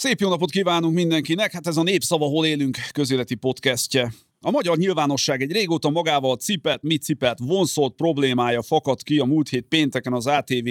Szép jó napot kívánunk mindenkinek, hát ez a Népszava Hol élünk közéleti podcastje. A magyar nyilvánosság egy régóta magával cipet, mit cipet, vonszolt problémája fakadt ki a múlt hét pénteken az ATV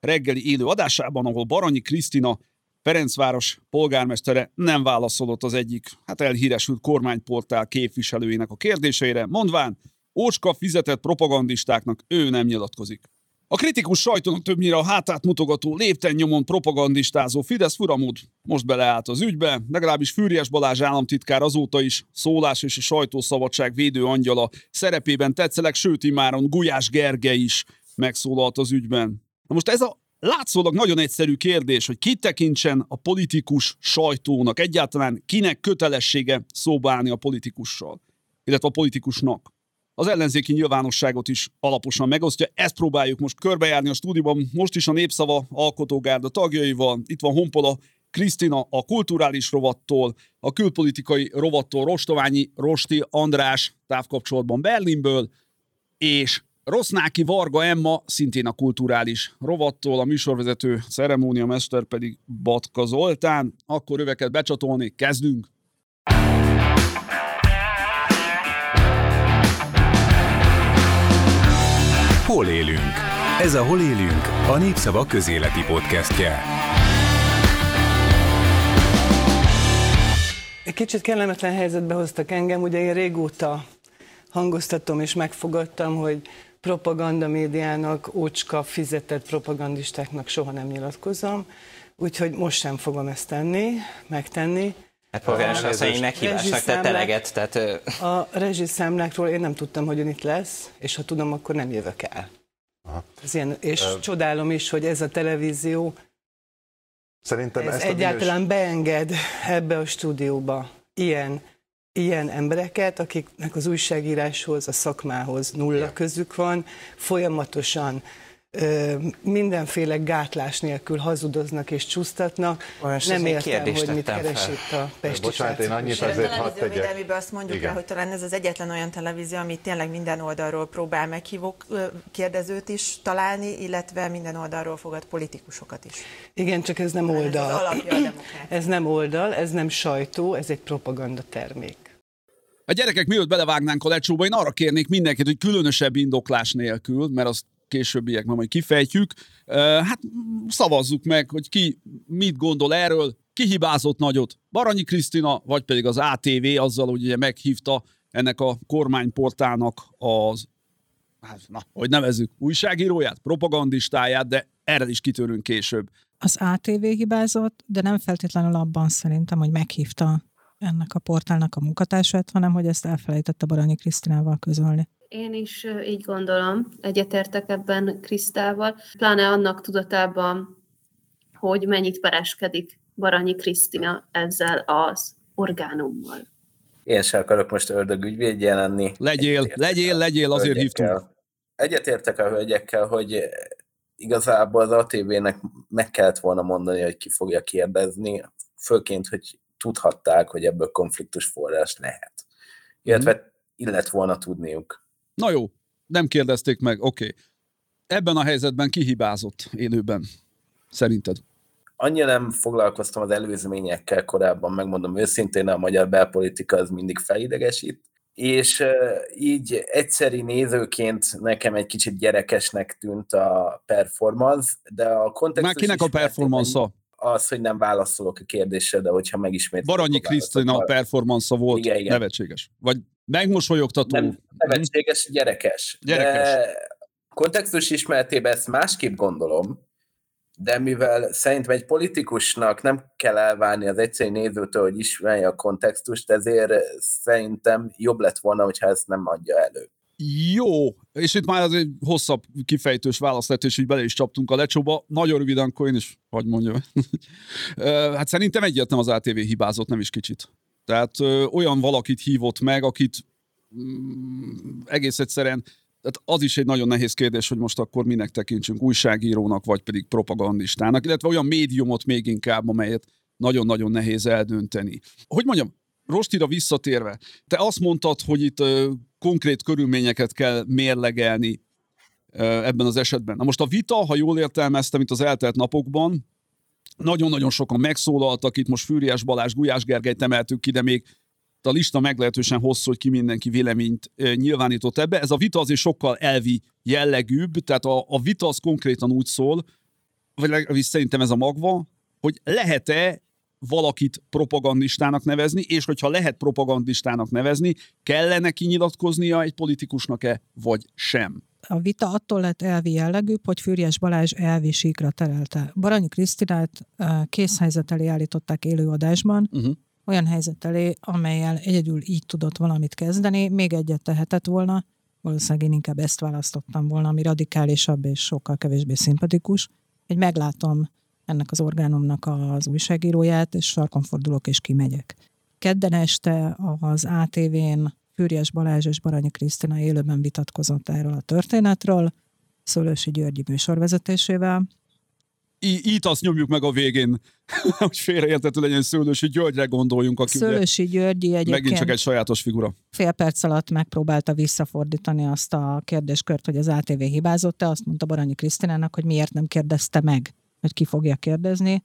reggeli élő adásában, ahol Baranyi Krisztina Ferencváros polgármestere nem válaszolott az egyik, hát elhíresült kormányportál képviselőinek a kérdéseire, mondván, ócska fizetett propagandistáknak ő nem nyilatkozik. A kritikus sajtónak többnyire a hátát mutogató, lépten nyomon propagandistázó Fidesz furamód most beleállt az ügybe, legalábbis Fűries Balázs államtitkár azóta is szólás és a sajtószabadság védő angyala szerepében tetszelek, sőt imáron Gulyás Gergely is megszólalt az ügyben. Na most ez a látszólag nagyon egyszerű kérdés, hogy ki tekintsen a politikus sajtónak, egyáltalán kinek kötelessége szóba állni a politikussal, illetve a politikusnak az ellenzéki nyilvánosságot is alaposan megosztja. Ezt próbáljuk most körbejárni a stúdióban, most is a Népszava alkotógárda tagjaival. Itt van Honpola Krisztina a kulturális rovattól, a külpolitikai rovattól Rostoványi Rosti András távkapcsolatban Berlinből, és Rossznáki Varga Emma, szintén a kulturális rovattól, a műsorvezető ceremóniamester pedig Batka Zoltán. Akkor öveket becsatolni, kezdünk! Hol élünk? Ez a Hol élünk, a Népszava közéleti podcastje. Egy kicsit kellemetlen helyzetbe hoztak engem, ugye én régóta hangoztatom és megfogadtam, hogy propaganda médiának, ócska fizetett propagandistáknak soha nem nyilatkozom, úgyhogy most sem fogom ezt tenni, megtenni. Hát polgármester asszony meghívásnak tett eleget, tehát... A rezsiszámlákról én nem tudtam, hogy ön itt lesz, és ha tudom, akkor nem jövök el. Aha. Ez ilyen, és uh, csodálom is, hogy ez a televízió Szerintem ez ezt egyáltalán minős... beenged ebbe a stúdióba ilyen, ilyen embereket, akiknek az újságíráshoz, a szakmához nulla Igen. közük van, folyamatosan mindenféle gátlás nélkül hazudoznak és csúsztatnak. Olyan nem értem, hogy mit keres fel. itt a Pesti Bocsánat, én annyit azért hadd tegyek. azt mondjuk Igen. rá, hogy talán ez az egyetlen olyan televízió, ami tényleg minden oldalról próbál meghívó kérdezőt is találni, illetve minden oldalról fogad politikusokat is. Igen, csak ez nem oldal. Ez, az ez nem oldal, ez nem sajtó, ez egy propaganda termék. A gyerekek, mielőtt belevágnánk a lecsóba, én arra kérnék mindenkit, hogy különösebb indoklás nélkül, mert azt későbbiek majd kifejtjük. Hát szavazzuk meg, hogy ki mit gondol erről, ki hibázott nagyot, Baranyi Krisztina, vagy pedig az ATV azzal, hogy ugye meghívta ennek a kormányportának az, hát, na, hogy nevezzük, újságíróját, propagandistáját, de erre is kitörünk később. Az ATV hibázott, de nem feltétlenül abban szerintem, hogy meghívta ennek a portálnak a munkatársát, hanem hogy ezt elfelejtette Baranyi Krisztinával közölni. Én is így gondolom, egyetértek ebben Krisztával, pláne annak tudatában, hogy mennyit pereskedik Baranyi Krisztina ezzel az orgánummal. Én sem akarok most ördögügyvédje lenni. Legyél, legyél, legyél, azért hívtunk. Egyetértek a hölgyekkel, hogy igazából az ATV-nek meg kellett volna mondani, hogy ki fogja kérdezni, főként, hogy tudhatták, hogy ebből konfliktus forrás lehet. Illetve mm. illet volna tudniuk. Na jó, nem kérdezték meg, oké. Okay. Ebben a helyzetben kihibázott élőben, szerinted? Annyira nem foglalkoztam az előzményekkel korábban, megmondom őszintén, a magyar belpolitika az mindig felidegesít, és így egyszeri nézőként nekem egy kicsit gyerekesnek tűnt a performance, de a kontextus... Már kinek a performance? Az, hogy nem válaszolok a kérdésre, de hogyha megismétlem... Baranyi Krisztina a performance volt igen, igen. nevetséges. Vagy Megmosolyogtató. Nem, nevetséges, gyerekes. Gyerekes. De kontextus ismeretében ezt másképp gondolom, de mivel szerintem egy politikusnak nem kell elvárni az egyszerű nézőtől, hogy ismerje a kontextust, ezért szerintem jobb lett volna, hogyha ezt nem adja elő. Jó, és itt már az egy hosszabb kifejtős válasz lett, és így bele is csaptunk a lecsóba. Nagyon röviden, akkor én is, hogy mondjam. hát szerintem egyetlen az ATV hibázott, nem is kicsit. Tehát ö, olyan valakit hívott meg, akit mm, egész egyszerűen tehát az is egy nagyon nehéz kérdés, hogy most akkor minek tekintsünk, újságírónak, vagy pedig propagandistának, illetve olyan médiumot még inkább, amelyet nagyon-nagyon nehéz eldönteni. Hogy mondjam, Rostira visszatérve, te azt mondtad, hogy itt ö, konkrét körülményeket kell mérlegelni ebben az esetben. Na most a vita, ha jól értelmeztem itt az eltelt napokban, nagyon-nagyon sokan megszólaltak, itt most Fűriás Balázs, Gulyás Gergelyt emeltük ki, de még a lista meglehetősen hosszú, hogy ki mindenki véleményt nyilvánított ebbe. Ez a vita azért sokkal elvi jellegűbb, tehát a, a vita az konkrétan úgy szól, vagy legalábbis szerintem ez a magva, hogy lehet-e valakit propagandistának nevezni, és hogyha lehet propagandistának nevezni, kellene kinyilatkoznia egy politikusnak-e, vagy sem? A vita attól lett elvi jellegűbb, hogy Fűrjes Balázs elvi síkra terelte. Baranyi Krisztinát készhelyzet elé állították élőadásban, uh-huh. olyan helyzet elé, amelyel egyedül így tudott valamit kezdeni, még egyet tehetett volna, valószínűleg én inkább ezt választottam volna, ami radikálisabb és sokkal kevésbé szimpatikus, hogy meglátom ennek az orgánumnak az újságíróját, és sarkon fordulok és kimegyek. Kedden este az ATV-n Fűrjes Balázs és Baranyi Krisztina élőben vitatkozott erről a történetről, Szőlősi Györgyi műsorvezetésével. I- itt azt nyomjuk meg a végén, hogy félreértető legyen Szőlősi Györgyre gondoljunk. Aki Szőlősi Györgyi egyébként megint csak egy sajátos figura. Fél perc alatt megpróbálta visszafordítani azt a kérdéskört, hogy az ATV hibázott-e, azt mondta Baranyi Krisztinának, hogy miért nem kérdezte meg hogy ki fogja kérdezni,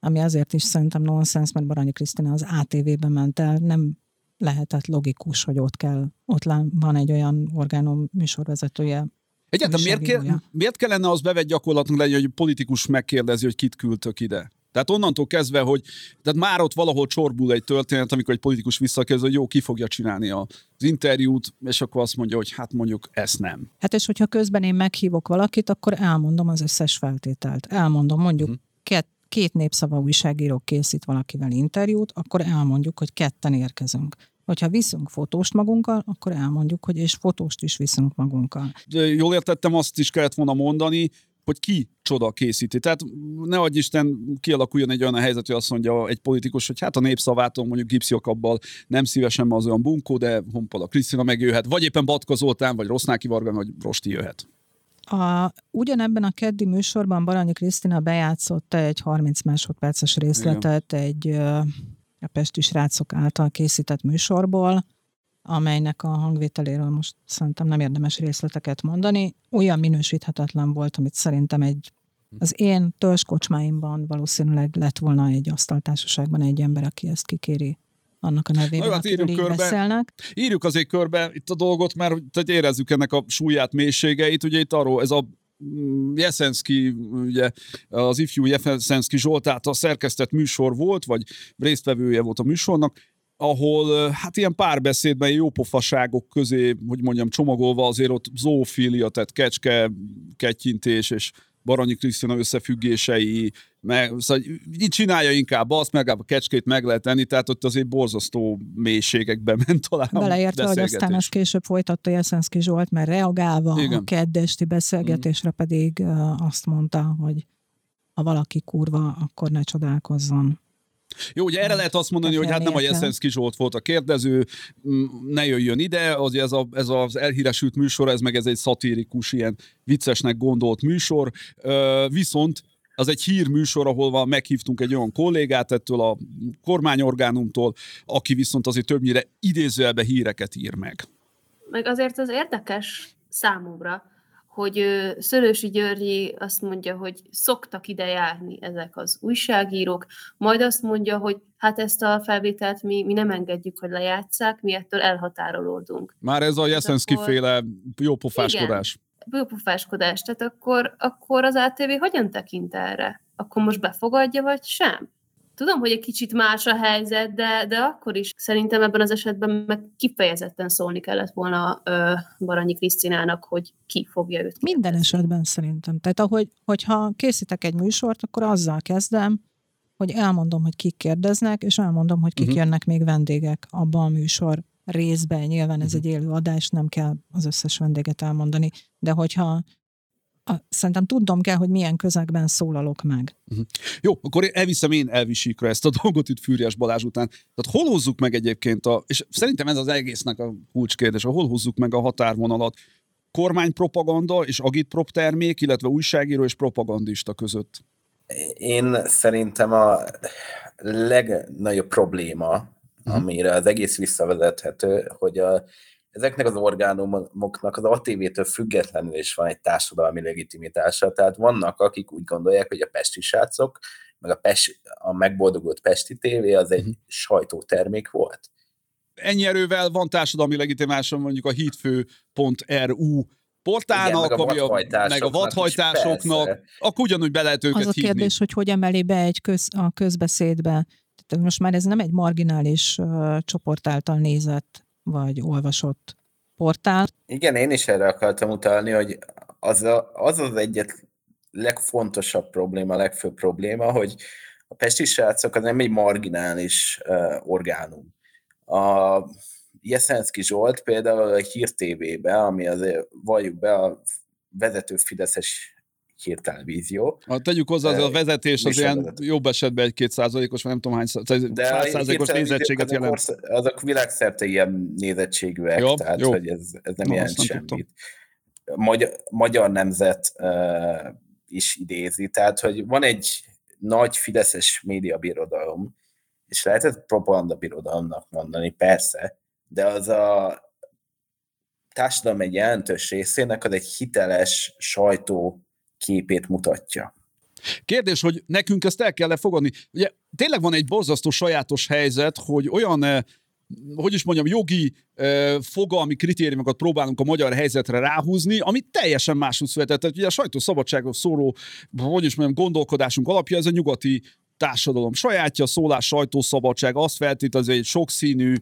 ami azért is szerintem nonsens, mert Baranyi Krisztina az ATV-be ment el, nem lehetett logikus, hogy ott kell, ott van egy olyan orgánum műsorvezetője, Egyáltalán miért, kell, miért kellene az bevett gyakorlatunk lenni, hogy politikus megkérdezi, hogy kit küldtök ide? Tehát onnantól kezdve, hogy tehát már ott valahol csorbul egy történet, amikor egy politikus visszakérdez, hogy jó, ki fogja csinálni az interjút, és akkor azt mondja, hogy hát mondjuk ezt nem. Hát és hogyha közben én meghívok valakit, akkor elmondom az összes feltételt. Elmondom mondjuk uh-huh. két, két népszava újságíró készít valakivel interjút, akkor elmondjuk, hogy ketten érkezünk. Hogyha viszünk fotóst magunkkal, akkor elmondjuk, hogy és fotóst is viszünk magunkkal. Jól értettem, azt is kellett volna mondani, hogy ki csoda készíti. Tehát ne adj Isten, kialakuljon egy olyan helyzet, hogy azt mondja egy politikus, hogy hát a népszavától mondjuk gipsziakabbal nem szívesen az olyan bunkó, de Honpala Krisztina megjöhet, vagy éppen Batka Zoltán, vagy Rossznáki Varga, vagy Rosti jöhet. A, ugyanebben a keddi műsorban Baranyi Krisztina bejátszott egy 30 másodperces részletet Igen. egy a Pesti srácok által készített műsorból, amelynek a hangvételéről most szerintem nem érdemes részleteket mondani. Olyan minősíthetetlen volt, amit szerintem egy az én törzskocsmáimban valószínűleg lett volna egy asztaltársaságban egy ember, aki ezt kikéri annak a nevében, Na, hát írjuk körbe, beszélnek. Írjuk azért körbe itt a dolgot, mert hogy érezzük ennek a súlyát, mélységeit. Ugye itt arról ez a mm, Jeszenszki, ugye az ifjú Jeszenszki Zsolt által szerkesztett műsor volt, vagy résztvevője volt a műsornak, ahol hát ilyen párbeszédben jópofaságok közé, hogy mondjam, csomagolva azért ott zoofília, tehát kecske, kettyintés és Baranyi Krisztina összefüggései, meg, szóval így csinálja inkább azt, meg a kecskét meg lehet tenni, tehát ott azért borzasztó mélységekbe ment talán Beleértve, hogy aztán ezt később folytatta Jeszenszki Zsolt, mert reagálva Igen. a keddesti beszélgetésre pedig azt mondta, hogy ha valaki kurva, akkor ne csodálkozzon. Jó, ugye erre lehet azt mondani, hogy hát nem a Jeszenszki Zsolt volt a kérdező, ne jöjjön ide, az, ez, a, ez az elhíresült műsor, ez meg ez egy szatirikus, ilyen viccesnek gondolt műsor, viszont az egy hírműsor, ahol van, meghívtunk egy olyan kollégát ettől a kormányorgánumtól, aki viszont azért többnyire idézőjelbe híreket ír meg. Meg azért az érdekes számomra, hogy Szörősi Györgyi azt mondja, hogy szoktak ide járni ezek az újságírók, majd azt mondja, hogy hát ezt a felvételt mi, mi nem engedjük, hogy lejátszák, mi ettől elhatárolódunk. Már ez a Jeszenszki akkor... féle jópofáskodás. Igen, jópofáskodás. Tehát akkor, akkor az ATV hogyan tekint erre? Akkor most befogadja, vagy sem? Tudom, hogy egy kicsit más a helyzet, de, de akkor is szerintem ebben az esetben meg kifejezetten szólni kellett volna ö, Baranyi Krisztinának, hogy ki fogja őt. Minden esetben szerintem. Tehát ahogy, hogyha készítek egy műsort, akkor azzal kezdem, hogy elmondom, hogy kik kérdeznek, és elmondom, hogy kik uh-huh. jönnek még vendégek abban a műsor részben. Nyilván ez uh-huh. egy élő adás, nem kell az összes vendéget elmondani, de hogyha a, szerintem tudnom kell, hogy milyen közegben szólalok meg. Uh-huh. Jó, akkor elviszem én elvisíkra ezt a dolgot itt Fűriás Balázs után. Tehát hol hozzuk meg egyébként, a, és szerintem ez az egésznek a kulcskérdés, hol hozzuk meg a határvonalat kormánypropaganda és agitprop termék, illetve újságíró és propagandista között? Én szerintem a legnagyobb probléma, uh-huh. amire az egész visszavezethető, hogy a ezeknek az orgánumoknak az ATV-től függetlenül is van egy társadalmi legitimitása. Tehát vannak, akik úgy gondolják, hogy a pesti srácok meg a, Pest, a megboldogult Pesti TV az egy uh-huh. sajtótermék volt. Ennyi erővel van társadalmi legitimása mondjuk a hitfő.ru portálnak, Igen, meg a vadhajtásoknak, meg a vadhajtásoknak akkor ugyanúgy be lehet őket Az a hívni. kérdés, hogy hogy emeli be egy köz, a közbeszédbe. Tehát most már ez nem egy marginális uh, csoport által nézett vagy olvasott portál. Igen, én is erre akartam utalni, hogy az a, az, az egyet legfontosabb probléma, legfőbb probléma, hogy a pesti srácok az nem egy marginális uh, orgánum. A Jeszenszki Zsolt például a Hír TV-be, ami azért valljuk be a vezető Fideszes hírtelevízió. Ha tegyük hozzá, az a vezetés az ilyen vezető. jobb esetben egy-két százalékos, vagy nem tudom hány százalékos nézettséget jelent. Azok, azok világszerte ilyen nézettségűek, jó, tehát jó. hogy ez, ez nem jelent semmit. Magyar, magyar nemzet uh, is idézi, tehát hogy van egy nagy fideszes médiabirodalom, és lehetett propaganda birodalomnak mondani, persze, de az a társadalom egy jelentős részének az egy hiteles sajtó képét mutatja. Kérdés, hogy nekünk ezt el kell fogadni? Ugye tényleg van egy borzasztó sajátos helyzet, hogy olyan eh, hogy is mondjam, jogi eh, fogalmi kritériumokat próbálunk a magyar helyzetre ráhúzni, ami teljesen máshogy született. Tehát ugye a sajtószabadságról szóló, hogy is mondjam, gondolkodásunk alapja, ez a nyugati társadalom sajátja, szólás, sajtószabadság, azt feltételezi, egy sokszínű,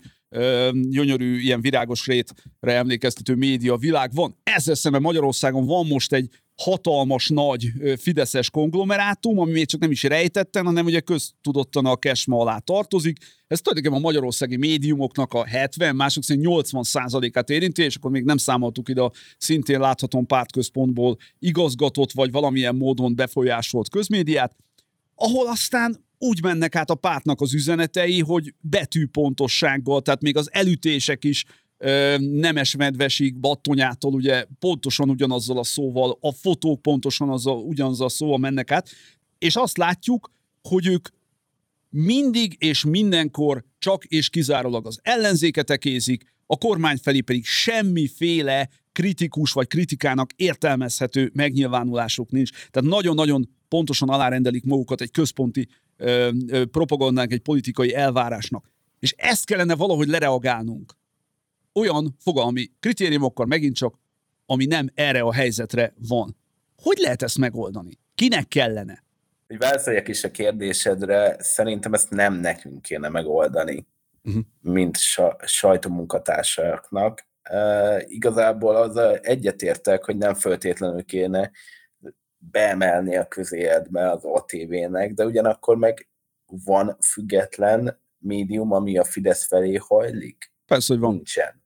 gyönyörű, ilyen virágos rétre emlékeztető média világ van. Ezzel szemben Magyarországon van most egy hatalmas, nagy fideszes konglomerátum, ami még csak nem is rejtetten, hanem ugye köztudottan a kesma alá tartozik. Ez tulajdonképpen a magyarországi médiumoknak a 70, mások szerint 80 százalékát érinti, és akkor még nem számoltuk ide a szintén láthatóan pártközpontból igazgatott, vagy valamilyen módon befolyásolt közmédiát, ahol aztán úgy mennek át a pártnak az üzenetei, hogy betűpontossággal, tehát még az elütések is nemes medvesig, battonyától ugye pontosan ugyanazzal a szóval, a fotók pontosan azzal, ugyanazzal a szóval mennek át, és azt látjuk, hogy ők mindig és mindenkor csak és kizárólag az ellenzéket ekézik, a kormány felé pedig semmiféle kritikus vagy kritikának értelmezhető megnyilvánulásuk nincs. Tehát nagyon-nagyon pontosan alárendelik magukat egy központi ö, ö, propagandánk, egy politikai elvárásnak. És ezt kellene valahogy lereagálnunk. Olyan fogalmi kritériumokkal megint csak, ami nem erre a helyzetre van. Hogy lehet ezt megoldani? Kinek kellene? Hogy válaszoljak is a kérdésedre, szerintem ezt nem nekünk kéne megoldani, uh-huh. mint sa- sajtómunkatársaknak. Uh, igazából az egyetértek, hogy nem föltétlenül kéne beemelni a közéletbe az ATV-nek, de ugyanakkor meg van független médium, ami a Fidesz felé hajlik? Persze, hogy van. Nincsen.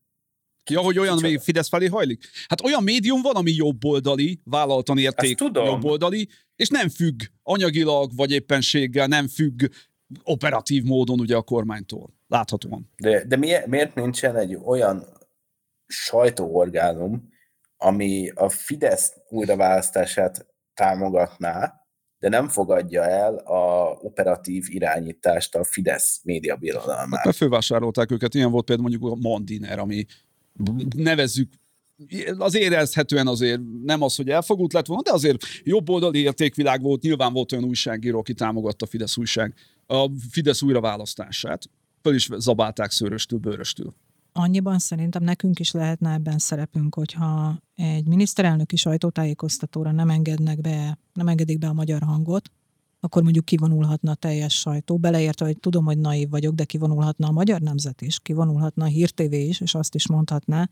Ja, hogy olyan még Fidesz felé hajlik? Hát olyan médium van, ami jobboldali, vállaltan érték jobboldali, és nem függ anyagilag, vagy éppenséggel nem függ operatív módon ugye a kormánytól. Láthatóan. De, de miért, miért nincsen egy olyan sajtóorgánum, ami a Fidesz újraválasztását támogatná, de nem fogadja el a operatív irányítást a Fidesz média birodalmát. Hát fővásárolták őket, ilyen volt például mondjuk a Mandiner, ami nevezzük az érezhetően azért nem az, hogy elfogult lett volna, de azért jobboldali értékvilág volt, nyilván volt olyan újságíró, aki támogatta a Fidesz újság, a Fidesz újraválasztását. Föl is zabálták szőröstül, bőröstül annyiban szerintem nekünk is lehetne ebben szerepünk, hogyha egy miniszterelnöki sajtótájékoztatóra nem engednek be, nem engedik be a magyar hangot, akkor mondjuk kivonulhatna a teljes sajtó, beleértve, hogy tudom, hogy naív vagyok, de kivonulhatna a magyar nemzet is, kivonulhatna a hírtévé is, és azt is mondhatná,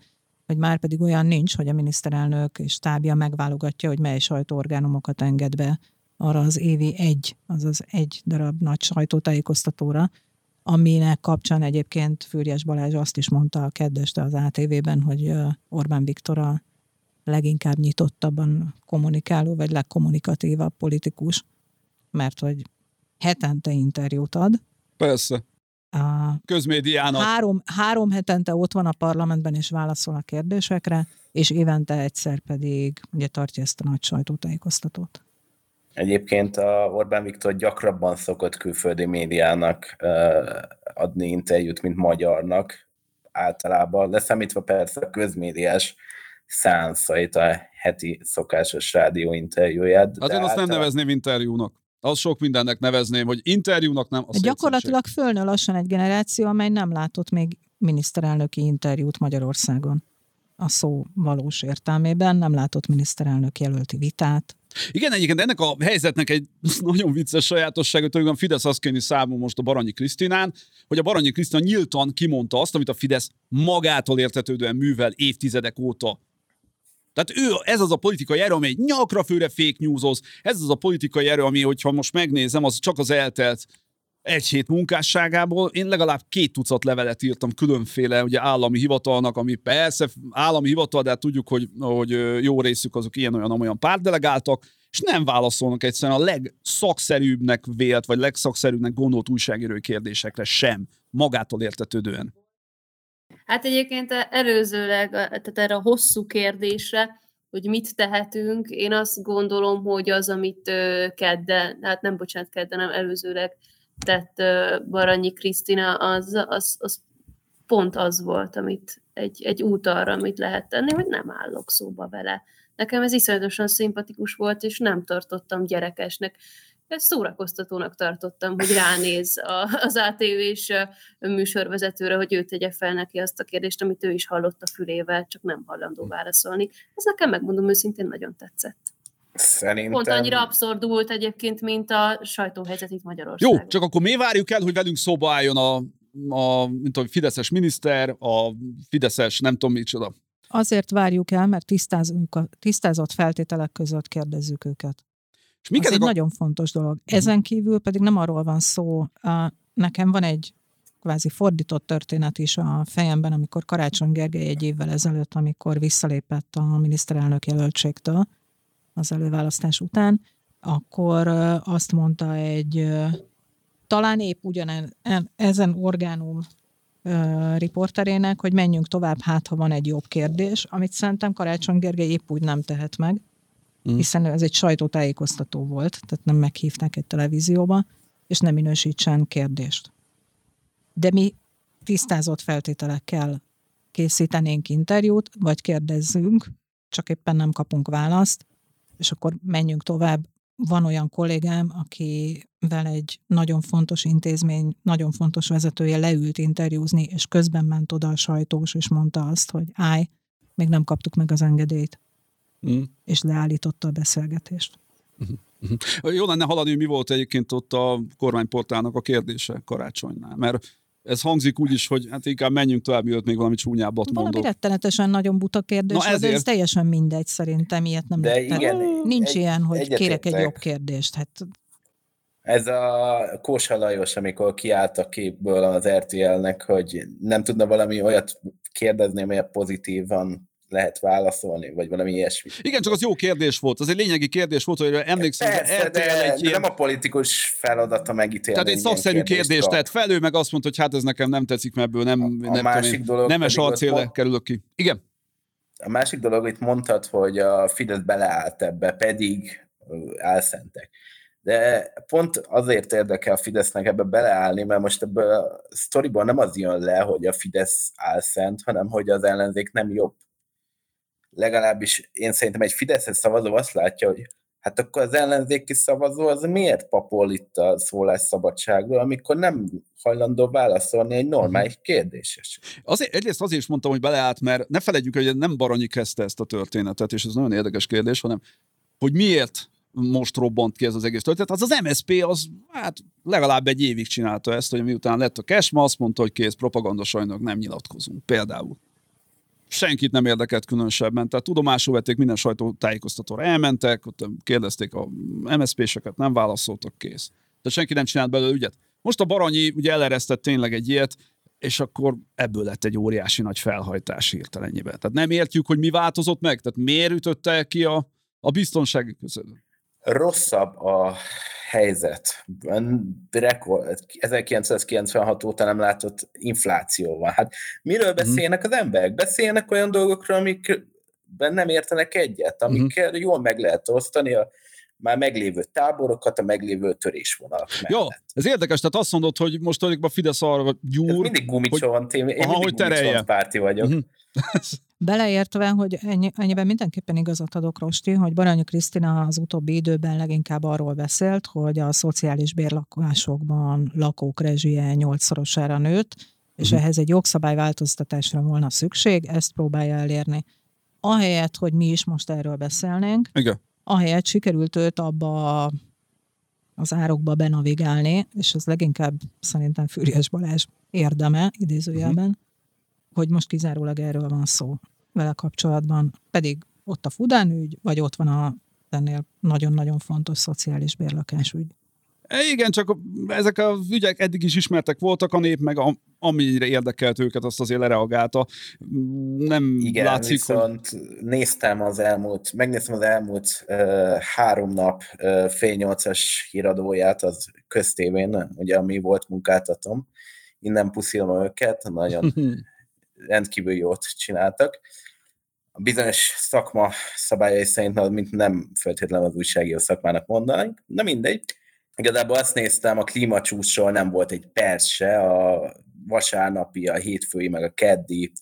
hogy már pedig olyan nincs, hogy a miniszterelnök és tábja megválogatja, hogy mely sajtóorgánumokat enged be arra az évi egy, azaz egy darab nagy sajtótájékoztatóra, aminek kapcsán egyébként Fürjes Balázs azt is mondta a keddeste az ATV-ben, hogy Orbán Viktor a leginkább nyitottabban kommunikáló, vagy legkommunikatívabb politikus, mert hogy hetente interjút ad. Persze. A Közmédiának. Három, három hetente ott van a parlamentben, és válaszol a kérdésekre, és évente egyszer pedig ugye tartja ezt a nagy sajtótájékoztatót. Egyébként a Orbán Viktor gyakrabban szokott külföldi médiának adni interjút, mint magyarnak általában, leszámítva persze a közmédiás szánszait, a heti szokásos rádió interjúját. Hát én azt nem nevezném interjúnak. Az sok mindennek nevezném, hogy interjúnak nem. A Gyakorlatilag fölnő lassan egy generáció, amely nem látott még miniszterelnöki interjút Magyarországon. A szó valós értelmében nem látott miniszterelnök jelölti vitát. Igen, egyébként ennek a helyzetnek egy nagyon vicces sajátossága, hogy a Fidesz azt kéni számon most a Baranyi Krisztinán, hogy a Baranyi Krisztina nyíltan kimondta azt, amit a Fidesz magától értetődően művel évtizedek óta. Tehát ő, ez az a politikai erő, amely nyakra főre fake newsoz, ez az a politikai erő, ami, hogyha most megnézem, az csak az eltelt egy hét munkásságából én legalább két tucat levelet írtam különféle ugye, állami hivatalnak, ami persze állami hivatal, de hát tudjuk, hogy, hogy jó részük azok ilyen-olyan-olyan pártdelegáltak, és nem válaszolnak egyszerűen a legszakszerűbbnek vélt, vagy legszakszerűbbnek gondolt újságírói kérdésekre sem, magától értetődően. Hát egyébként előzőleg, tehát erre a hosszú kérdésre, hogy mit tehetünk, én azt gondolom, hogy az, amit kedden, hát nem bocsánat, kedden, nem előzőleg tett Baranyi Krisztina, az, az, az pont az volt, amit egy, egy út arra, amit lehet tenni, hogy nem állok szóba vele. Nekem ez iszonyatosan szimpatikus volt, és nem tartottam gyerekesnek ezt szórakoztatónak tartottam, hogy ránéz a, az ATV-s műsorvezetőre, hogy ő tegye fel neki azt a kérdést, amit ő is hallott a fülével, csak nem hallandó válaszolni. Ez nekem megmondom őszintén nagyon tetszett. Szerintem... Pont annyira abszurdult egyébként, mint a sajtóhelyzet itt Magyarországon. Jó, csak akkor mi várjuk el, hogy velünk szóba álljon a, a mint a Fideszes miniszter, a Fideszes nem tudom micsoda. Azért várjuk el, mert tisztázunk a tisztázott feltételek között kérdezzük őket. És mik Ez egy a... nagyon fontos dolog. Mhm. Ezen kívül pedig nem arról van szó, a, nekem van egy kvázi fordított történet is a fejemben, amikor Karácsony Gergely egy évvel ezelőtt, amikor visszalépett a miniszterelnök jelöltségtől az előválasztás után, akkor azt mondta egy talán épp ugyanen ezen orgánum riporterének, hogy menjünk tovább, hát ha van egy jobb kérdés, amit szerintem Karácsony Gergely épp úgy nem tehet meg, mm. hiszen ez egy sajtótájékoztató volt, tehát nem meghívták egy televízióba, és nem minősítsen kérdést. De mi tisztázott feltételekkel készítenénk interjút, vagy kérdezzünk, csak éppen nem kapunk választ, és akkor menjünk tovább. Van olyan kollégám, akivel egy nagyon fontos intézmény, nagyon fontos vezetője leült interjúzni, és közben ment oda a sajtós, és mondta azt, hogy állj, még nem kaptuk meg az engedélyt mm. és leállította a beszélgetést. Uh-huh. Jó lenne haladni, mi volt egyébként ott a kormányportálnak a kérdése karácsonynál, mert ez hangzik úgy is, hogy hát inkább menjünk tovább, mielőtt még valami csúnyábbat mondok. Valami rettenetesen nagyon buta kérdés, Na ezért... de ez teljesen mindegy szerintem, ilyet nem de lehet. Igen, Nincs egy, ilyen, hogy kérek egy jobb kérdést. Hát... Ez a Kósa Lajos, amikor kiállt a képből az RTL-nek, hogy nem tudna valami olyat kérdezni, amelyet pozitívan lehet válaszolni, vagy valami ilyesmi. Igen, csak az jó kérdés volt. Az egy lényegi kérdés volt, hogy emlékszem, Persze, hogy de, egy ilyen... nem a politikus feladata megítélni. Tehát egy szakszerű kérdés tett fel, ő meg azt mondta, hogy hát ez nekem nem tetszik, mert ebből nem, a, a nem másik dolog nemes arcéle mond... kerülök ki. Igen. A másik dolog, hogy mondtad, hogy a Fidesz beleállt ebbe, pedig álszentek. De pont azért érdekel a Fidesznek ebbe beleállni, mert most ebből a sztoriból nem az jön le, hogy a Fidesz álszent, hanem hogy az ellenzék nem jobb legalábbis én szerintem egy Fideszes szavazó azt látja, hogy hát akkor az ellenzéki szavazó az miért papol itt a szólásszabadságról, amikor nem hajlandó válaszolni egy normális mhm. kérdéses. Azért, egyrészt azért is mondtam, hogy beleállt, mert ne felejtjük, hogy nem Baranyi kezdte ezt a történetet, és ez nagyon érdekes kérdés, hanem hogy miért most robbant ki ez az egész történet. Az az MSP az hát legalább egy évig csinálta ezt, hogy miután lett a Kesma, azt mondta, hogy kész propagandasajnok nem nyilatkozunk. Például senkit nem érdekelt különösebben. Tehát tudomásul vették, minden sajtótájékoztatóra elmentek, ott kérdezték a MSZP-seket, nem válaszoltak, kész. Tehát senki nem csinált belőle ügyet. Most a Baranyi ugye eleresztett tényleg egy ilyet, és akkor ebből lett egy óriási nagy felhajtás hirtelenjében. Tehát nem értjük, hogy mi változott meg, tehát miért ütötte ki a, a biztonsági között. Rosszabb a helyzet. 1996 óta nem látott infláció van. Hát miről mhm. beszélnek az emberek? Beszélnek olyan dolgokról, amikben nem értenek egyet, mhm. amikkel jól meg lehet osztani a már meglévő táborokat, a meglévő törésvonalak Jó, ez érdekes, tehát azt mondod, hogy most a Fidesz arra gyúr... Ez mindig gumicsont, hogy, én aha, mindig hogy párti vagyok. Beleértve, hogy ennyi, ennyiben mindenképpen igazat adok, Rosti, hogy Baranyi Krisztina az utóbbi időben leginkább arról beszélt, hogy a szociális bérlakásokban lakók rezsie nyolcszorosára nőtt, és uh-huh. ehhez egy jogszabályváltoztatásra volna szükség, ezt próbálja elérni. Ahelyett, hogy mi is most erről beszélnénk, Igen. ahelyett sikerült őt abba az árokba benavigálni, és ez leginkább szerintem Fűrjes Balázs érdeme, idézőjelben, uh-huh. Hogy most kizárólag erről van szó vele kapcsolatban, pedig ott a Fudán ügy, vagy ott van a ennél nagyon-nagyon fontos szociális bérlakásügy. E, igen, csak ezek a ügyek eddig is ismertek voltak, a nép meg a, amire érdekelt őket, azt azért lereagálta. Nem Igen, látszik, viszont hogy... néztem az elmúlt, megnéztem az elmúlt uh, három nap uh, fél nyolcas híradóját az köztévén, ugye ami volt munkáltatom. Innen puszilom őket, nagyon rendkívül jót csináltak. A bizonyos szakma szabályai szerint, mint nem feltétlenül az újságíró szakmának mondanánk, de mindegy Igazából azt néztem, a klímacsúcsról nem volt egy perc se, a vasárnapi, a hétfői, meg a keddi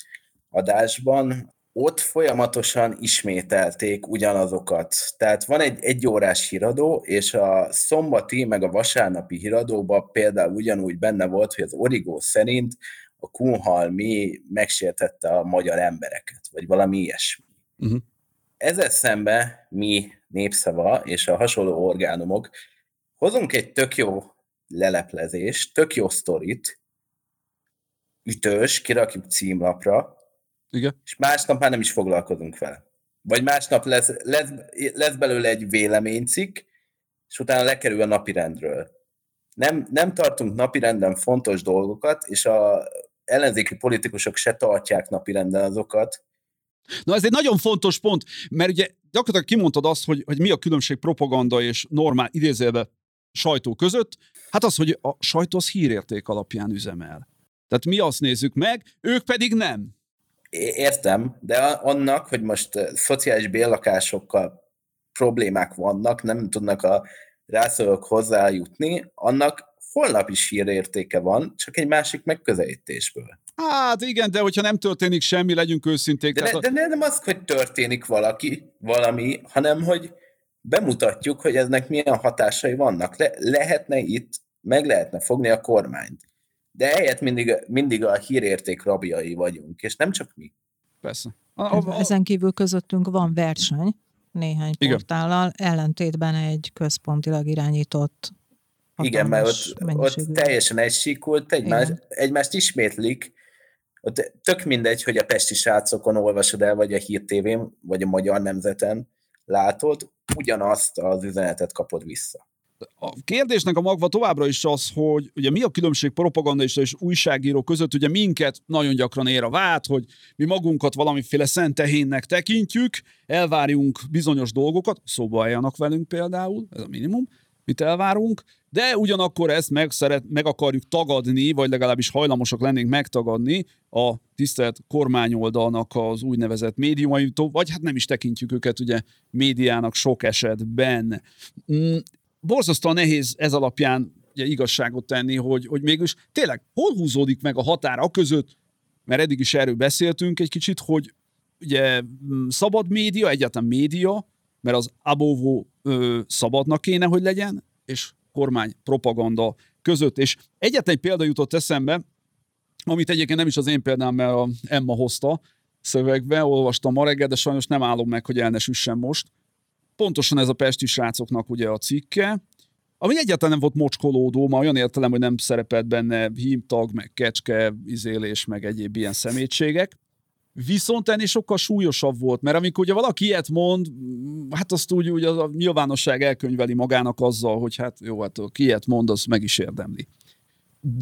adásban. Ott folyamatosan ismételték ugyanazokat. Tehát van egy egyórás híradó, és a szombati, meg a vasárnapi híradóban például ugyanúgy benne volt, hogy az Origó szerint a Kunhalmi megsértette a magyar embereket, vagy valami ilyesmi. Uh-huh. Ezzel szemben mi népszava és a hasonló orgánumok hozunk egy tök jó leleplezést, tök jó sztorit, ütős, kirakjuk címlapra, Igen. és másnap már nem is foglalkozunk vele. Vagy másnap lesz, lesz, lesz belőle egy véleménycikk, és utána lekerül a napirendről. Nem, nem tartunk napirenden fontos dolgokat, és a ellenzéki politikusok se tartják napirenden azokat. Na ez egy nagyon fontos pont, mert ugye gyakorlatilag kimondtad azt, hogy, hogy mi a különbség propaganda és normál idézőjelben sajtó között, hát az, hogy a sajtó az hírérték alapján üzemel. Tehát mi azt nézzük meg, ők pedig nem. Értem, de annak, hogy most szociális béllakásokkal problémák vannak, nem tudnak a rászorulók hozzájutni, annak holnap is hírértéke van, csak egy másik megközelítésből. Hát igen, de hogyha nem történik semmi, legyünk őszinték. De, ne, de nem az, hogy történik valaki, valami, hanem hogy bemutatjuk, hogy eznek milyen hatásai vannak. Le, lehetne itt, meg lehetne fogni a kormányt. De eljött mindig, mindig a hírérték rabjai vagyunk, és nem csak mi. Persze. A, a, a... Ezen kívül közöttünk van verseny néhány Igen. portállal, ellentétben egy központilag irányított Igen, mert ott, ott teljesen egysíkult, egymás, egymást ismétlik, ott tök mindegy, hogy a pesti srácokon olvasod el, vagy a hírtévén, vagy a magyar nemzeten látod, ugyanazt az üzenetet kapod vissza. A kérdésnek a magva továbbra is az, hogy ugye mi a különbség propagandista és újságíró között, ugye minket nagyon gyakran ér a vád, hogy mi magunkat valamiféle szentehénnek tekintjük, elvárjunk bizonyos dolgokat, szóba álljanak velünk például, ez a minimum, mit elvárunk, de ugyanakkor ezt meg, szeret, meg akarjuk tagadni, vagy legalábbis hajlamosak lennénk megtagadni a tisztelt kormányoldalnak az úgynevezett médiumaitól, vagy hát nem is tekintjük őket ugye médiának sok esetben. Mm, borzasztóan nehéz ez alapján ugye, igazságot tenni, hogy, hogy mégis tényleg hol húzódik meg a határ a között, mert eddig is erről beszéltünk egy kicsit, hogy ugye mm, szabad média, egyáltalán média, mert az abóvó ö, szabadnak kéne, hogy legyen, és kormány propaganda között. És egyetlen egy példa jutott eszembe, amit egyébként nem is az én példám, mert a Emma hozta szövegbe, olvastam ma reggel, de sajnos nem állom meg, hogy el ne süssen most. Pontosan ez a pesti srácoknak ugye a cikke, ami egyáltalán nem volt mocskolódó, ma olyan értelem, hogy nem szerepelt benne hímtag, meg kecske, izélés, meg egyéb ilyen szemétségek. Viszont ennél sokkal súlyosabb volt, mert amikor ugye valaki ilyet mond, hát azt úgy, úgy a nyilvánosság elkönyveli magának azzal, hogy hát jó, hát ki ilyet mond, az meg is érdemli.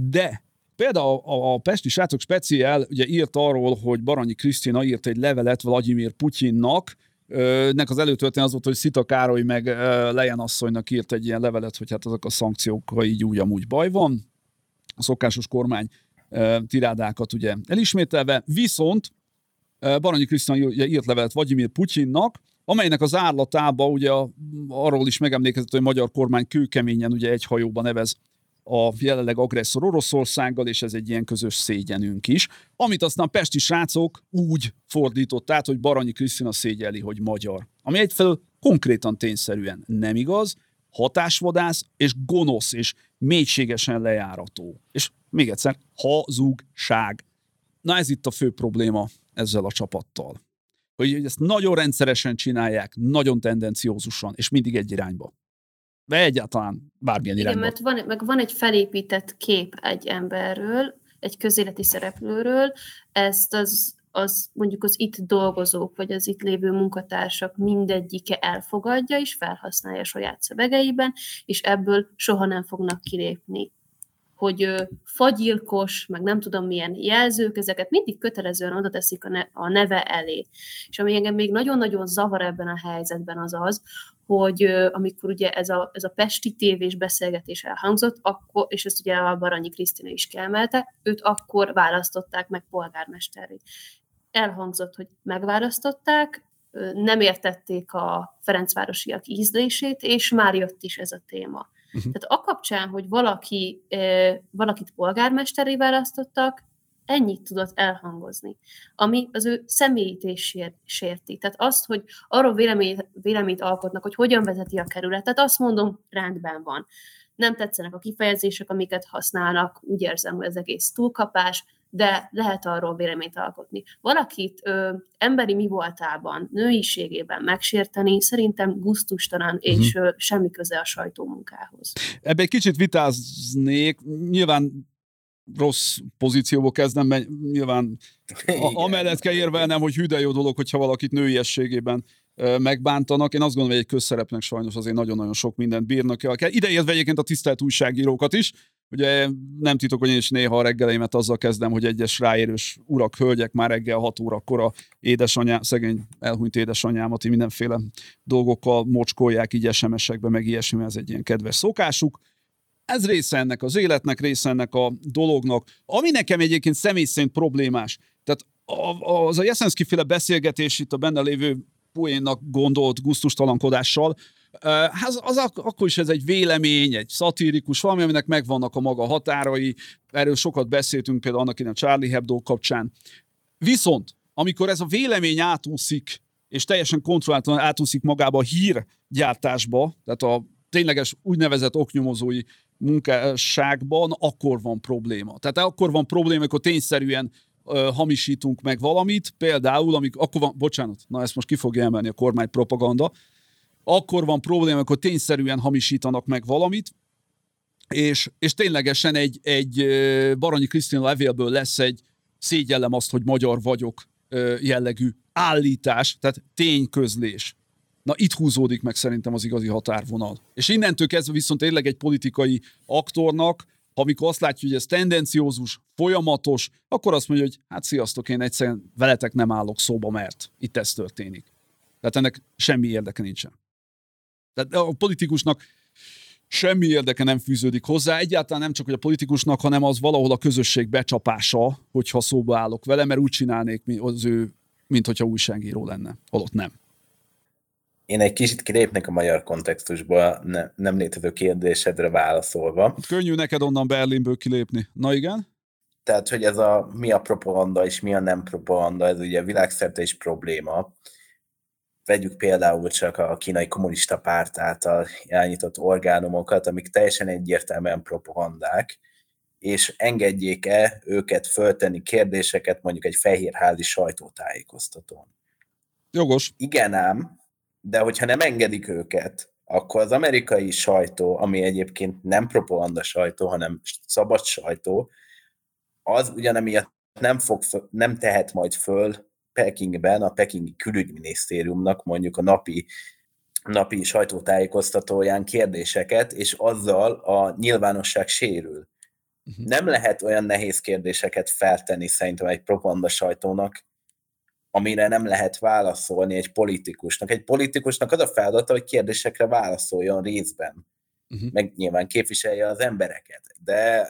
De Például a, a Pesti srácok speciál ugye írt arról, hogy Baranyi Krisztina írt egy levelet Vladimir Putyinnak, nek az előtörténet az volt, hogy Szita Károly meg Lejen asszonynak írt egy ilyen levelet, hogy hát azok a szankciók így úgy amúgy baj van. A szokásos kormány tirádákat ugye elismételve, viszont Baranyi Krisztina írt levelet Vladimir Putyinnak, amelynek az árlatába ugye arról is megemlékezett, hogy a magyar kormány kőkeményen ugye egy hajóban nevez a jelenleg agresszor Oroszországgal, és ez egy ilyen közös szégyenünk is, amit aztán pesti srácok úgy fordított át, hogy Baranyi Krisztina szégyeli, hogy magyar. Ami egyfelől konkrétan tényszerűen nem igaz, hatásvadász és gonosz és mélységesen lejárató. És még egyszer, hazugság. Na ez itt a fő probléma ezzel a csapattal. Hogy ezt nagyon rendszeresen csinálják, nagyon tendenciózusan, és mindig egy irányba. De egyáltalán bármilyen Igen, irányba. mert van, meg van egy felépített kép egy emberről, egy közéleti szereplőről, ezt az, az mondjuk az itt dolgozók, vagy az itt lévő munkatársak mindegyike elfogadja és felhasználja saját szövegeiben, és ebből soha nem fognak kilépni hogy fagyilkos, meg nem tudom milyen jelzők, ezeket mindig kötelezően oda teszik a, a neve elé. És ami engem még nagyon-nagyon zavar ebben a helyzetben az az, hogy amikor ugye ez a, ez a Pesti tévés beszélgetés elhangzott, akkor, és ezt ugye a Baranyi Krisztina is kiemelte, őt akkor választották meg polgármesterré. Elhangzott, hogy megválasztották, nem értették a Ferencvárosiak ízlését, és már jött is ez a téma. Uh-huh. Tehát a kapcsán, hogy valaki, valakit polgármesteré választottak, ennyit tudott elhangozni, ami az ő személyét is sérti. Tehát azt, hogy arról véleményt, véleményt alkotnak, hogy hogyan vezeti a kerületet, azt mondom, rendben van. Nem tetszenek a kifejezések, amiket használnak, úgy érzem, hogy ez egész túlkapás, de lehet arról véleményt alkotni. Valakit ö, emberi mi voltában, nőiségében megsérteni szerintem guztustalan uh-huh. és ö, semmi köze a sajtómunkához. Ebbe egy kicsit vitáznék, nyilván rossz pozícióba kezdem, mert nyilván a, amellett kell érvelnem, hogy hüde jó dolog, hogyha valakit nőiességében megbántanak. Én azt gondolom, hogy egy közszerepnek sajnos azért nagyon-nagyon sok mindent bírnak el. Ideértve egyébként a tisztelt újságírókat is, Ugye nem titok, hogy én is néha a reggeleimet azzal kezdem, hogy egyes ráérős urak, hölgyek már reggel 6 órakor a édesanyám, szegény elhunyt édesanyámat, így mindenféle dolgokkal mocskolják így SMS-ekbe, meg ilyesmi, ez egy ilyen kedves szokásuk. Ez része ennek az életnek, része ennek a dolognak. Ami nekem egyébként személy szerint problémás, tehát az a Jeszenszki féle beszélgetés itt a benne lévő poénnak gondolt guztustalankodással, az, az akkor is ez egy vélemény, egy szatirikus, valami, aminek megvannak a maga határai, erről sokat beszéltünk például annak a Charlie Hebdo kapcsán. Viszont, amikor ez a vélemény átúszik, és teljesen kontrolláltan átúszik magába a hírgyártásba, tehát a tényleges úgynevezett oknyomozói munkásságban, akkor van probléma. Tehát akkor van probléma, amikor tényszerűen uh, hamisítunk meg valamit, például, amikor, akkor van, bocsánat, na ezt most ki fogja emelni a kormány propaganda, akkor van probléma, amikor tényszerűen hamisítanak meg valamit, és, és ténylegesen egy, egy Baranyi Krisztina levélből lesz egy szégyellem azt, hogy magyar vagyok jellegű állítás, tehát tényközlés. Na itt húzódik meg szerintem az igazi határvonal. És innentől kezdve viszont tényleg egy politikai aktornak, amikor azt látja, hogy ez tendenciózus, folyamatos, akkor azt mondja, hogy hát sziasztok, én egyszerűen veletek nem állok szóba, mert itt ez történik. Tehát ennek semmi érdeke nincsen. Tehát a politikusnak semmi érdeke nem fűződik hozzá, egyáltalán nem csak, hogy a politikusnak, hanem az valahol a közösség becsapása, hogyha szóba állok vele, mert úgy csinálnék az ő, mint hogyha újságíró lenne. Holott nem. Én egy kicsit kilépnek a magyar kontextusba, ne, nem létező kérdésedre válaszolva. Hát könnyű neked onnan Berlinből kilépni. Na igen? Tehát, hogy ez a mi a propaganda és mi a nem propaganda, ez ugye világszerte is probléma vegyük például csak a kínai kommunista párt által irányított orgánumokat, amik teljesen egyértelműen propagandák, és engedjék-e őket föltenni kérdéseket mondjuk egy fehérházi sajtótájékoztatón. Jogos. Igen ám, de hogyha nem engedik őket, akkor az amerikai sajtó, ami egyébként nem propaganda sajtó, hanem szabad sajtó, az ugyanemiatt nem, fog, nem tehet majd föl Pekingben a pekingi külügyminisztériumnak mondjuk a napi napi sajtótájékoztatóján kérdéseket, és azzal a nyilvánosság sérül. Uh-huh. Nem lehet olyan nehéz kérdéseket feltenni szerintem egy propaganda sajtónak, amire nem lehet válaszolni egy politikusnak. Egy politikusnak az a feladata, hogy kérdésekre válaszoljon részben, uh-huh. meg nyilván képviselje az embereket, de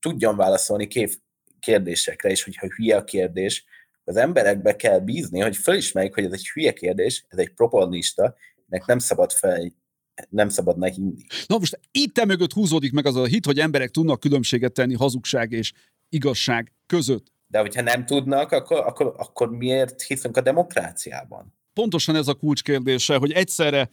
tudjon válaszolni kép kérdésekre, és hogyha hülye a kérdés, az emberekbe kell bízni, hogy felismerjék, hogy ez egy hülye kérdés, ez egy propagandista, nek nem szabad fel nem szabadna hinni. Na most itt te mögött húzódik meg az a hit, hogy emberek tudnak különbséget tenni hazugság és igazság között. De hogyha nem tudnak, akkor, akkor, akkor miért hiszünk a demokráciában? Pontosan ez a kulcskérdése, hogy egyszerre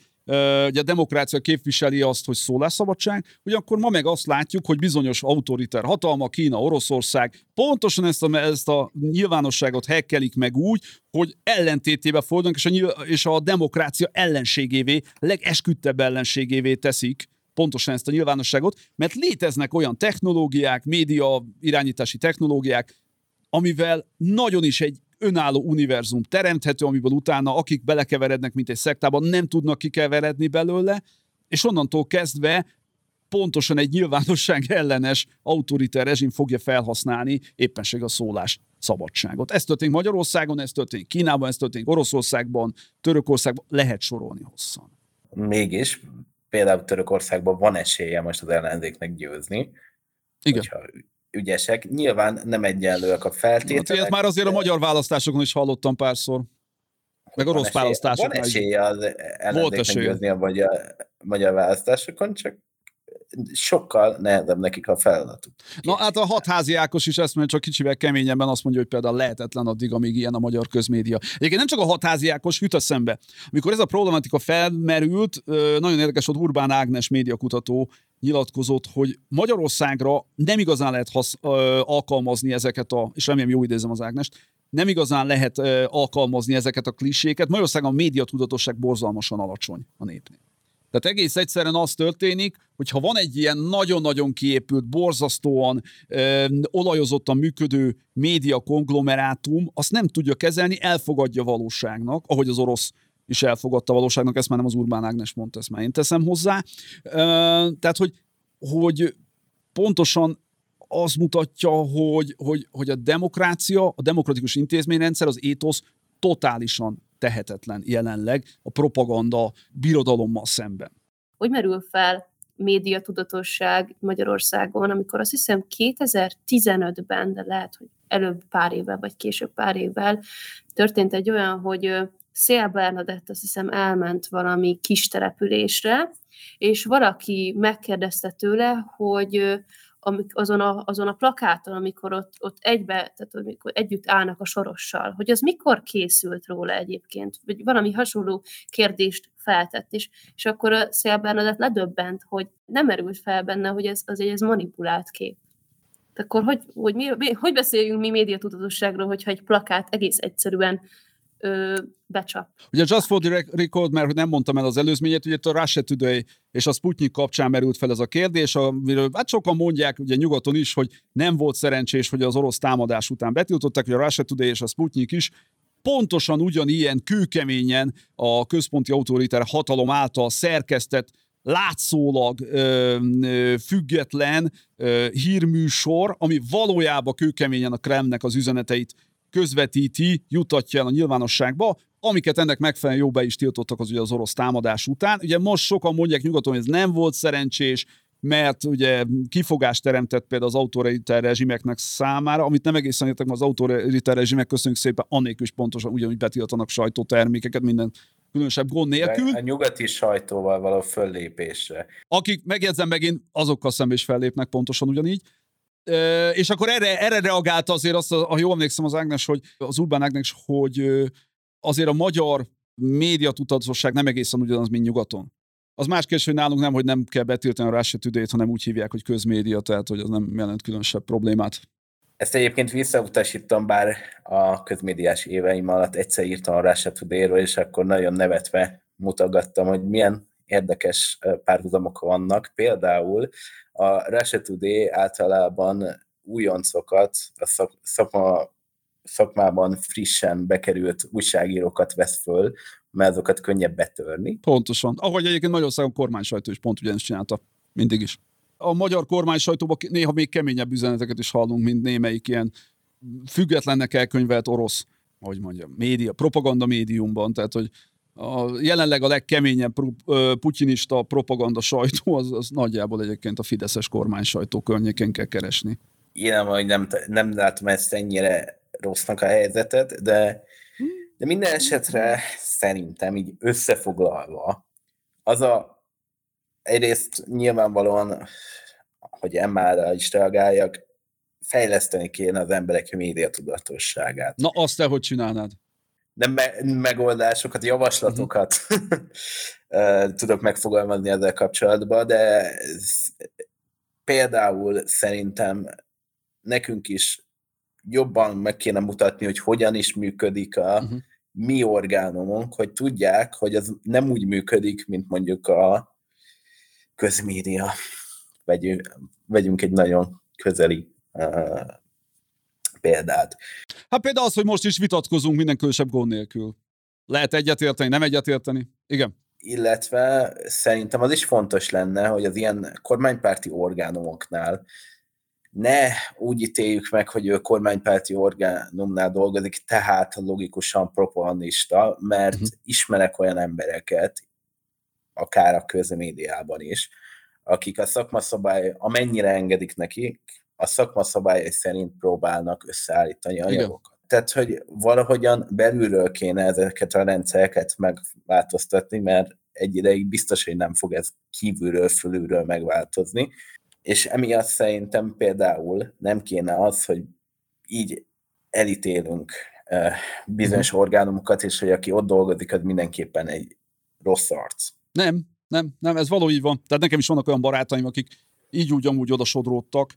ugye a demokrácia képviseli azt, hogy szólásszabadság, hogy akkor ma meg azt látjuk, hogy bizonyos autoriter hatalma, Kína, Oroszország pontosan ezt a, ezt a nyilvánosságot hekkelik meg úgy, hogy ellentétébe fordulnak, és a, és a demokrácia ellenségévé, legesküdtebb ellenségévé teszik pontosan ezt a nyilvánosságot, mert léteznek olyan technológiák, média irányítási technológiák, amivel nagyon is egy önálló univerzum teremthető, amiből utána akik belekeverednek, mint egy szektában, nem tudnak kikeveredni belőle, és onnantól kezdve pontosan egy nyilvánosság ellenes autoriter rezsim fogja felhasználni éppenség a szólás szabadságot. Ez történik Magyarországon, ez történik Kínában, ez történik Oroszországban, Törökországban, lehet sorolni hosszan. Mégis, például Törökországban van esélye most az ellenzéknek győzni, Igen. hogyha ügyesek. Nyilván nem egyenlőek a feltételek. Hát, már azért a magyar választásokon is hallottam párszor. Meg a rossz választásokon. Van esélye az ellenzéknek győzni a magyar, magyar választásokon, csak sokkal nehezebb nekik a feladatuk. Na hát a hatházi Ákos is ezt mondja, csak kicsivel keményebben azt mondja, hogy például lehetetlen addig, amíg ilyen a magyar közmédia. Egyébként nem csak a hatházi Ákos jut eszembe. Amikor ez a problematika felmerült, nagyon érdekes volt Urbán Ágnes médiakutató nyilatkozott, hogy Magyarországra nem igazán lehet hasz, ö, alkalmazni ezeket a, és remélem jó idézem az Ágnest, nem igazán lehet ö, alkalmazni ezeket a kliséket. Magyarországon a médiatudatosság borzalmasan alacsony a népnél. Tehát egész egyszerűen az történik, hogy ha van egy ilyen nagyon-nagyon kiépült, borzasztóan ö, olajozottan működő média konglomerátum, azt nem tudja kezelni, elfogadja valóságnak, ahogy az orosz is elfogadta valóságnak, ezt már nem az Urbán Ágnes mondta, ezt már én teszem hozzá. Tehát, hogy, hogy pontosan az mutatja, hogy, hogy, hogy a demokrácia, a demokratikus intézményrendszer, az étosz totálisan tehetetlen jelenleg a propaganda birodalommal szemben. Hogy merül fel médiatudatosság Magyarországon, amikor azt hiszem 2015-ben, de lehet, hogy előbb pár évvel, vagy később pár évvel történt egy olyan, hogy Szél Bernadett azt hiszem elment valami kis településre, és valaki megkérdezte tőle, hogy azon a, azon a plakáton, amikor ott, ott egybe, tehát amikor együtt állnak a sorossal, hogy az mikor készült róla egyébként, vagy valami hasonló kérdést feltett, és, és akkor a Szél ledöbbent, hogy nem merült fel benne, hogy ez, az egy ez manipulált kép. Akkor hogy, hogy, mi, hogy beszéljünk mi médiatudatosságról, hogyha egy plakát egész egyszerűen ö, becsap. Ugye Just for the Record, mert nem mondtam el az előzményét, ugye a Russia Today és a Sputnik kapcsán merült fel ez a kérdés, amiről hát sokan mondják ugye nyugaton is, hogy nem volt szerencsés, hogy az orosz támadás után betiltották, hogy a Russia Today és a Sputnik is pontosan ugyanilyen kőkeményen a központi autoriter hatalom által szerkesztett látszólag ö, ö, független ö, hírműsor, ami valójában kőkeményen a Kremnek az üzeneteit közvetíti, jutatja el a nyilvánosságba, amiket ennek megfelelően jó be is tiltottak az ugye az orosz támadás után. Ugye most sokan mondják nyugaton, hogy ez nem volt szerencsés, mert ugye kifogást teremtett például az autoriter rezsimeknek számára, amit nem egészen értek, mert az autoriter rezsimek köszönjük szépen, annélkül is pontosan ugyanúgy betiltanak sajtótermékeket, minden különösebb gond nélkül. A nyugati sajtóval való föllépésre. Akik, megjegyzem megint, azokkal szemben is fellépnek pontosan ugyanígy és akkor erre, erre reagálta azért azt, ha jól emlékszem az Ágnes, hogy az Urbán Ágnes, hogy azért a magyar média tudatosság nem egészen ugyanaz, mint nyugaton. Az más kérdés, hogy nálunk nem, hogy nem kell betiltani a Russia today hanem úgy hívják, hogy közmédia, tehát hogy az nem jelent különösebb problémát. Ezt egyébként visszautasítom, bár a közmédiás éveim alatt egyszer írtam a Russia today és akkor nagyon nevetve mutogattam, hogy milyen érdekes párhuzamok vannak. Például a Russia Today általában újoncokat, a szakma, szakmában frissen bekerült újságírókat vesz föl, mert azokat könnyebb betörni. Pontosan. Ahogy egyébként Magyarországon kormánysajtó is pont ugyanezt csinálta. Mindig is. A magyar kormánysajtóban néha még keményebb üzeneteket is hallunk, mint némelyik ilyen függetlennek elkönyvelt orosz, hogy mondjam, média, propaganda médiumban, tehát hogy a, jelenleg a legkeményebb putyinista propaganda sajtó, az, az nagyjából egyébként a Fideszes kormány sajtó környékén kell keresni. Én hogy nem, nem látom ezt ennyire rossznak a helyzetet, de, de minden esetre szerintem így összefoglalva az a egyrészt nyilvánvalóan, hogy Emmára is reagáljak, fejleszteni kéne az emberek média tudatosságát. Na azt te hogy csinálnád? Nem me- megoldásokat, javaslatokat uh-huh. tudok megfogalmazni ezzel kapcsolatban, de például szerintem nekünk is jobban meg kéne mutatni, hogy hogyan is működik a uh-huh. mi orgánumunk, hogy tudják, hogy az nem úgy működik, mint mondjuk a közmédia. Vegyünk, vegyünk egy nagyon közeli uh, példát. Hát például az, hogy most is vitatkozunk minden különösebb gond nélkül. Lehet egyetérteni, nem egyetérteni? Igen. Illetve szerintem az is fontos lenne, hogy az ilyen kormánypárti orgánumoknál ne úgy ítéljük meg, hogy ő kormánypárti orgánumnál dolgozik, tehát logikusan propagandista, mert uh-huh. ismerek olyan embereket, akár a közmédiában is, akik a szakmaszabály, amennyire engedik nekik, a szakmaszabályai szerint próbálnak összeállítani anyagokat. Igen. Tehát, hogy valahogyan belülről kéne ezeket a rendszereket megváltoztatni, mert egy ideig biztos, hogy nem fog ez kívülről, fölülről megváltozni és emiatt szerintem például nem kéne az, hogy így elítélünk bizonyos uh-huh. orgánumokat, és hogy aki ott dolgozik, az mindenképpen egy rossz arc. Nem, nem, nem, ez való így van. Tehát nekem is vannak olyan barátaim, akik így úgy amúgy oda sodródtak,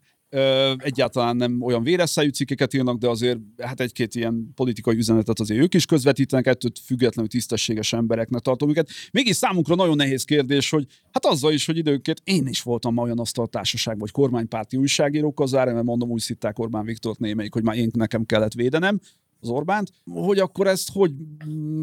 egyáltalán nem olyan véresszájú cikkeket írnak, de azért hát egy-két ilyen politikai üzenetet azért ők is közvetítenek, ettől függetlenül tisztességes embereknek tartom őket. Mégis számunkra nagyon nehéz kérdés, hogy hát azzal is, hogy időnként én is voltam ma olyan asztaltársaságban, vagy kormánypárti újságírókkal zárja, mert mondom, úgy szitták Orbán Viktort némelyik, hogy már én nekem kellett védenem az Orbánt, hogy akkor ezt hogy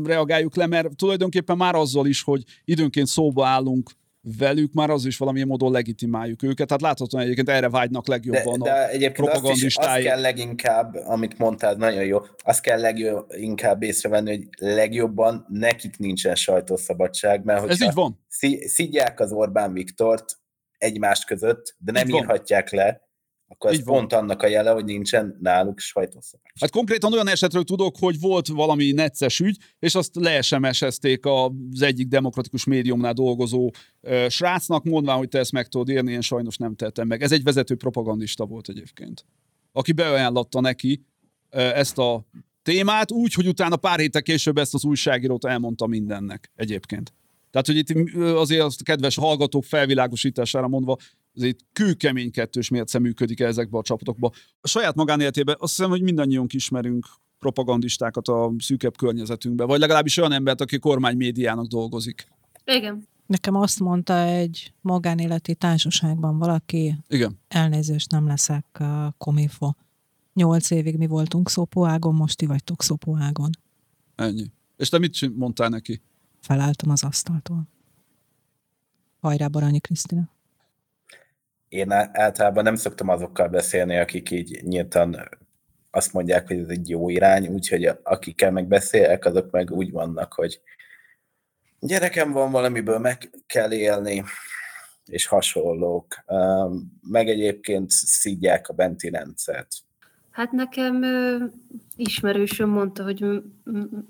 reagáljuk le, mert tulajdonképpen már azzal is, hogy időnként szóba állunk velük már az is valamilyen módon legitimáljuk őket. Tehát láthatóan egyébként erre vágynak legjobban de, de a egyébként propagandistáig. Azt, is, azt kell leginkább, amit mondtál, nagyon jó, azt kell leginkább észrevenni, hogy legjobban nekik nincsen sajtószabadság, mert Ez így van. szidják az Orbán Viktort egymást között, de nem írhatják le, akkor ez Így pont van. annak a jele, hogy nincsen náluk sajtószabadság. Hát konkrétan olyan esetről tudok, hogy volt valami necces ügy, és azt leesemesezték az egyik demokratikus médiumnál dolgozó uh, srácnak, mondván, hogy te ezt meg tudod írni, én sajnos nem tettem meg. Ez egy vezető propagandista volt egyébként, aki beajánlotta neki uh, ezt a témát úgy, hogy utána pár héttel később ezt az újságírót elmondta mindennek egyébként. Tehát, hogy itt azért azt kedves hallgatók felvilágosítására mondva, azért kőkemény kettős mérce működik ezekbe a csapatokba. A saját magánéletében azt hiszem, hogy mindannyiunk ismerünk propagandistákat a szűkebb környezetünkben, vagy legalábbis olyan embert, aki kormánymédiának dolgozik. Igen. Nekem azt mondta egy magánéleti társaságban valaki, Igen. elnézést nem leszek uh, komifo. Nyolc évig mi voltunk szópóágon, most ti vagytok szópóágon. Ennyi. És te mit mondtál neki? Felálltam az asztaltól. Hajrá, Baranyi Krisztina én általában nem szoktam azokkal beszélni, akik így nyíltan azt mondják, hogy ez egy jó irány, úgyhogy akikkel meg beszélek, azok meg úgy vannak, hogy gyerekem van valamiből meg kell élni, és hasonlók. Meg egyébként szidják a benti rendszert. Hát nekem ö, ismerősöm mondta, hogy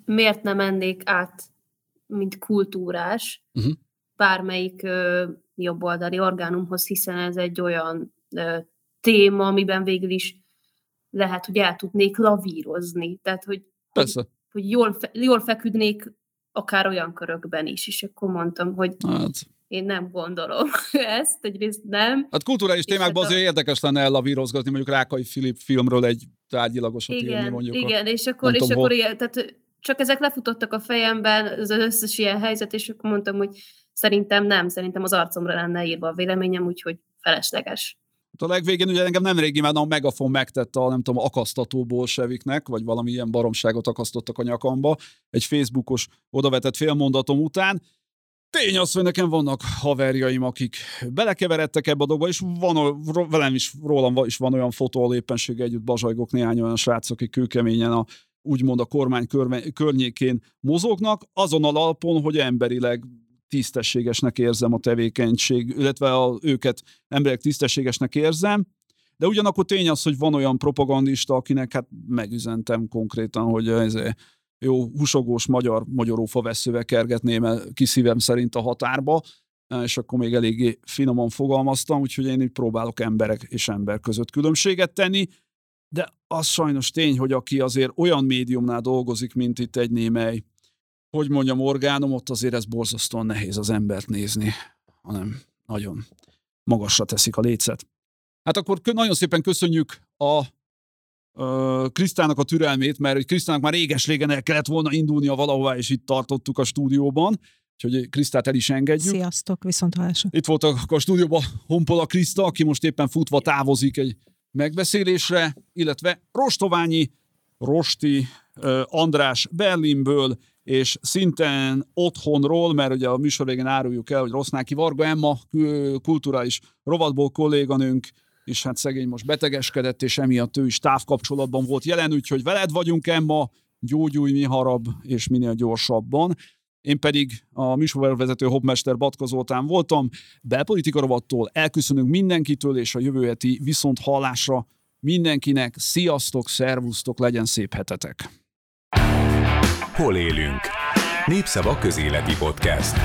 miért nem mennék át, mint kultúrás, uh-huh. Bármelyik jobboldali orgánumhoz, hiszen ez egy olyan téma, amiben végül is lehet, hogy el tudnék lavírozni. Tehát, hogy, Persze. hogy, hogy jól, fe, jól feküdnék akár olyan körökben is, és akkor mondtam, hogy hát. én nem gondolom ezt, egyrészt nem. Hát kulturális témákban azért a... érdekes lenne ellavírozgatni, mondjuk Rákai Filip filmről egy tárgyilagosat igen, írni, mondjuk. Igen, a, és akkor, és akkor ilyen, tehát csak ezek lefutottak a fejemben, az összes ilyen helyzet, és akkor mondtam, hogy Szerintem nem, szerintem az arcomra lenne írva a véleményem, úgyhogy felesleges. A legvégén ugye engem nemrégi már a Megafon megtette a nem tudom, akasztató bolseviknek, vagy valami ilyen baromságot akasztottak a nyakamba, egy Facebookos odavetett félmondatom után. Tény az, hogy nekem vannak haverjaim, akik belekeveredtek ebbe a dolgokba, és van, velem is, rólam is van olyan fotó, ahol éppenséggel együtt bazsajgok néhány olyan srác, akik kőkeményen a úgymond a kormány környékén mozognak, azon alapon, hogy emberileg tisztességesnek érzem a tevékenység, illetve a, őket emberek tisztességesnek érzem, de ugyanakkor tény az, hogy van olyan propagandista, akinek hát megüzentem konkrétan, hogy ez jó husogós magyar magyarófa veszővel kergetném el ki szerint a határba, és akkor még eléggé finoman fogalmaztam, úgyhogy én így próbálok emberek és ember között különbséget tenni, de az sajnos tény, hogy aki azért olyan médiumnál dolgozik, mint itt egy némely, hogy mondjam, orgánum, ott azért ez borzasztóan nehéz az embert nézni, hanem nagyon magasra teszik a lécet. Hát akkor nagyon szépen köszönjük a Krisztának a türelmét, mert Krisztának már réges-régen el kellett volna indulnia valahová, és itt tartottuk a stúdióban, úgyhogy Krisztát el is engedjük. Sziasztok, viszont hallásra. Itt volt a, a stúdióban Honpola Kriszta, aki most éppen futva távozik egy megbeszélésre, illetve Rostoványi Rosti András Berlinből, és szinten otthonról, mert ugye a műsor végén áruljuk el, hogy Rossznáki Varga Emma kulturális rovatból kolléganőnk, és hát szegény most betegeskedett, és emiatt ő is távkapcsolatban volt jelen, úgyhogy veled vagyunk Emma, gyógyulj mi harab, és minél gyorsabban. Én pedig a műsorvezető Hopmester Batka Zoltán voltam, belpolitika rovattól elköszönünk mindenkitől, és a jövő heti viszont hallásra mindenkinek. Sziasztok, szervusztok, legyen szép hetetek! Hol élünk? Népszava közéleti podcast.